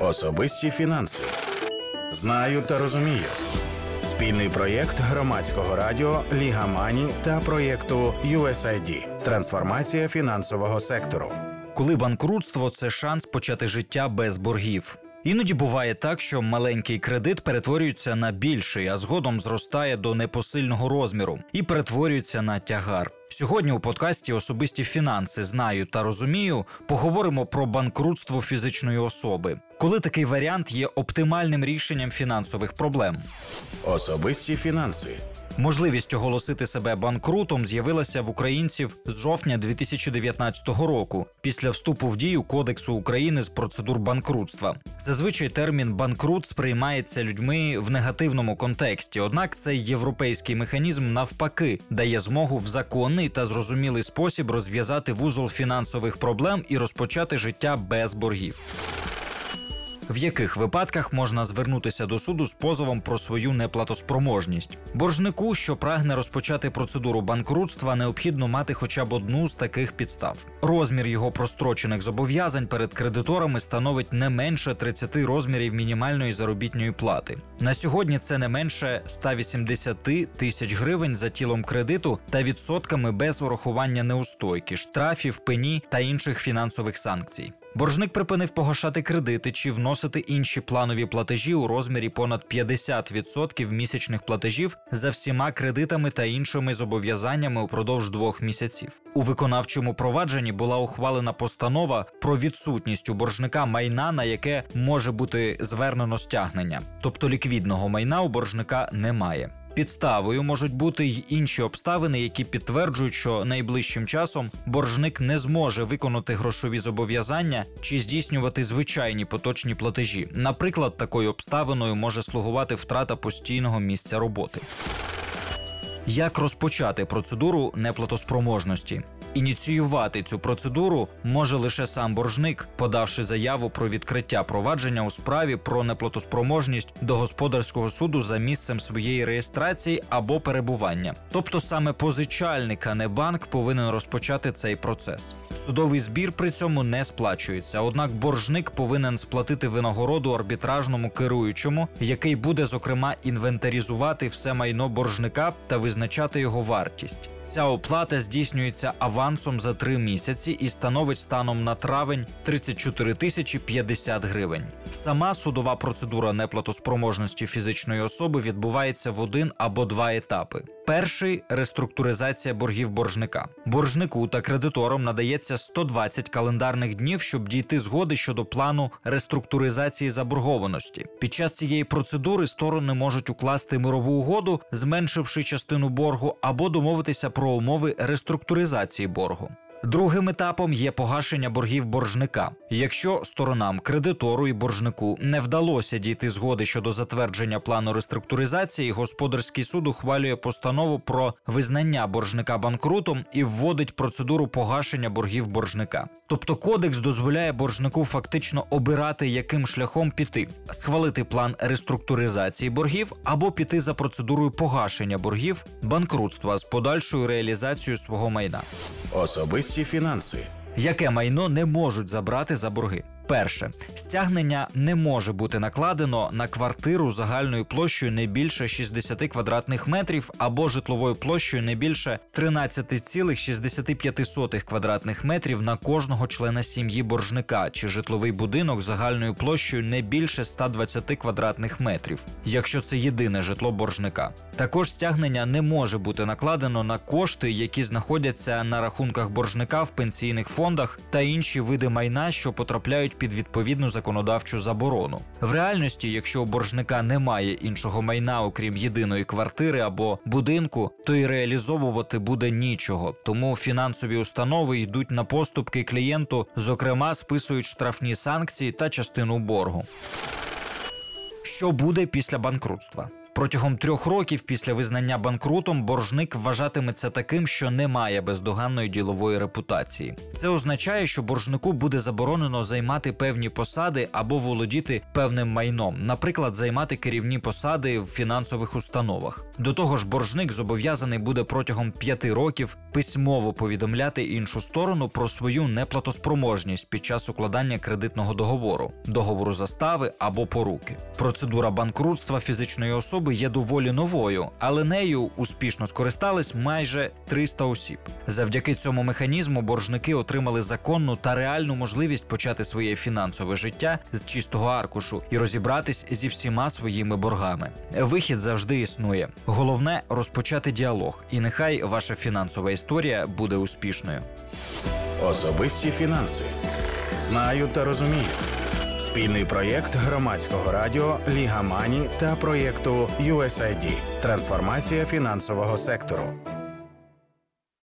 Особисті фінанси. Знаю та розумію. Спільний проєкт громадського радіо Ліга Мані та проєкту USAID Трансформація фінансового сектору. Коли банкрутство це шанс почати життя без боргів. Іноді буває так, що маленький кредит перетворюється на більший, а згодом зростає до непосильного розміру і перетворюється на тягар. Сьогодні у подкасті Особисті фінанси знаю та розумію. Поговоримо про банкрутство фізичної особи, коли такий варіант є оптимальним рішенням фінансових проблем. Особисті фінанси. Можливість оголосити себе банкрутом з'явилася в українців з жовтня 2019 року після вступу в дію Кодексу України з процедур банкрутства. Зазвичай термін банкрут сприймається людьми в негативному контексті однак цей європейський механізм навпаки дає змогу в законний та зрозумілий спосіб розв'язати вузол фінансових проблем і розпочати життя без боргів в яких випадках можна звернутися до суду з позовом про свою неплатоспроможність. Боржнику, що прагне розпочати процедуру банкрутства, необхідно мати хоча б одну з таких підстав. Розмір його прострочених зобов'язань перед кредиторами становить не менше 30 розмірів мінімальної заробітної плати. На сьогодні це не менше 180 тисяч гривень за тілом кредиту та відсотками без урахування неустойки, штрафів, пені та інших фінансових санкцій. Боржник припинив погашати кредити чи вносити інші планові платежі у розмірі понад 50% місячних платежів за всіма кредитами та іншими зобов'язаннями упродовж двох місяців. У виконавчому провадженні була ухвалена постанова про відсутність у боржника майна, на яке може бути звернено стягнення, тобто ліквідного майна у боржника немає. Підставою можуть бути й інші обставини, які підтверджують, що найближчим часом боржник не зможе виконати грошові зобов'язання чи здійснювати звичайні поточні платежі. Наприклад, такою обставиною може слугувати втрата постійного місця роботи. Як розпочати процедуру неплатоспроможності? Ініціювати цю процедуру може лише сам боржник, подавши заяву про відкриття провадження у справі про неплатоспроможність до господарського суду за місцем своєї реєстрації або перебування. Тобто саме позичальник, а не банк повинен розпочати цей процес. Судовий збір при цьому не сплачується однак боржник повинен сплатити винагороду арбітражному керуючому, який буде зокрема інвентаризувати все майно боржника та визначати його вартість. Ця оплата здійснюється авансом за три місяці і становить станом на травень 34 тисячі 50 гривень. Сама судова процедура неплатоспроможності фізичної особи відбувається в один або два етапи. Перший реструктуризація боргів боржника. Боржнику та кредиторам надається 120 календарних днів, щоб дійти згоди щодо плану реструктуризації заборгованості. Під час цієї процедури сторони можуть укласти мирову угоду, зменшивши частину боргу, або домовитися про умови реструктуризації боргу. Другим етапом є погашення боргів боржника. Якщо сторонам кредитору і боржнику не вдалося дійти згоди щодо затвердження плану реструктуризації, господарський суд ухвалює постанову про визнання боржника банкрутом і вводить процедуру погашення боргів боржника. Тобто кодекс дозволяє боржнику фактично обирати, яким шляхом піти, схвалити план реструктуризації боргів або піти за процедурою погашення боргів банкрутства з подальшою реалізацією свого майна. Особисті фінанси. Яке майно не можуть забрати за борги? Перше стягнення не може бути накладено на квартиру загальною площею не більше 60 квадратних метрів або житловою площею не більше 13,65 квадратних метрів на кожного члена сім'ї боржника чи житловий будинок загальною площею не більше 120 квадратних метрів, якщо це єдине житло боржника. Також стягнення не може бути накладено на кошти, які знаходяться на рахунках боржника в пенсійних фондах та інші види майна, що потрапляють під відповідну законодавчу заборону. В реальності, якщо у боржника немає іншого майна, окрім єдиної квартири або будинку, то й реалізовувати буде нічого. Тому фінансові установи йдуть на поступки клієнту, зокрема списують штрафні санкції та частину боргу. Що буде після банкрутства? Протягом трьох років після визнання банкрутом боржник вважатиметься таким, що не має бездоганної ділової репутації. Це означає, що боржнику буде заборонено займати певні посади або володіти певним майном, наприклад, займати керівні посади в фінансових установах. До того ж, боржник зобов'язаний буде протягом п'яти років письмово повідомляти іншу сторону про свою неплатоспроможність під час укладання кредитного договору, договору застави або поруки. Процедура банкрутства фізичної особи є доволі новою, але нею успішно скористались майже 300 осіб. Завдяки цьому механізму боржники отримали законну та реальну можливість почати своє фінансове життя з чистого аркушу і розібратись зі всіма своїми боргами. Вихід завжди існує. Головне розпочати діалог, і нехай ваша фінансова історія буде успішною. Особисті фінанси. Знаю та розумію. Спільний проєкт громадського радіо Ліга Мані та проєкту USAID Трансформація фінансового сектору.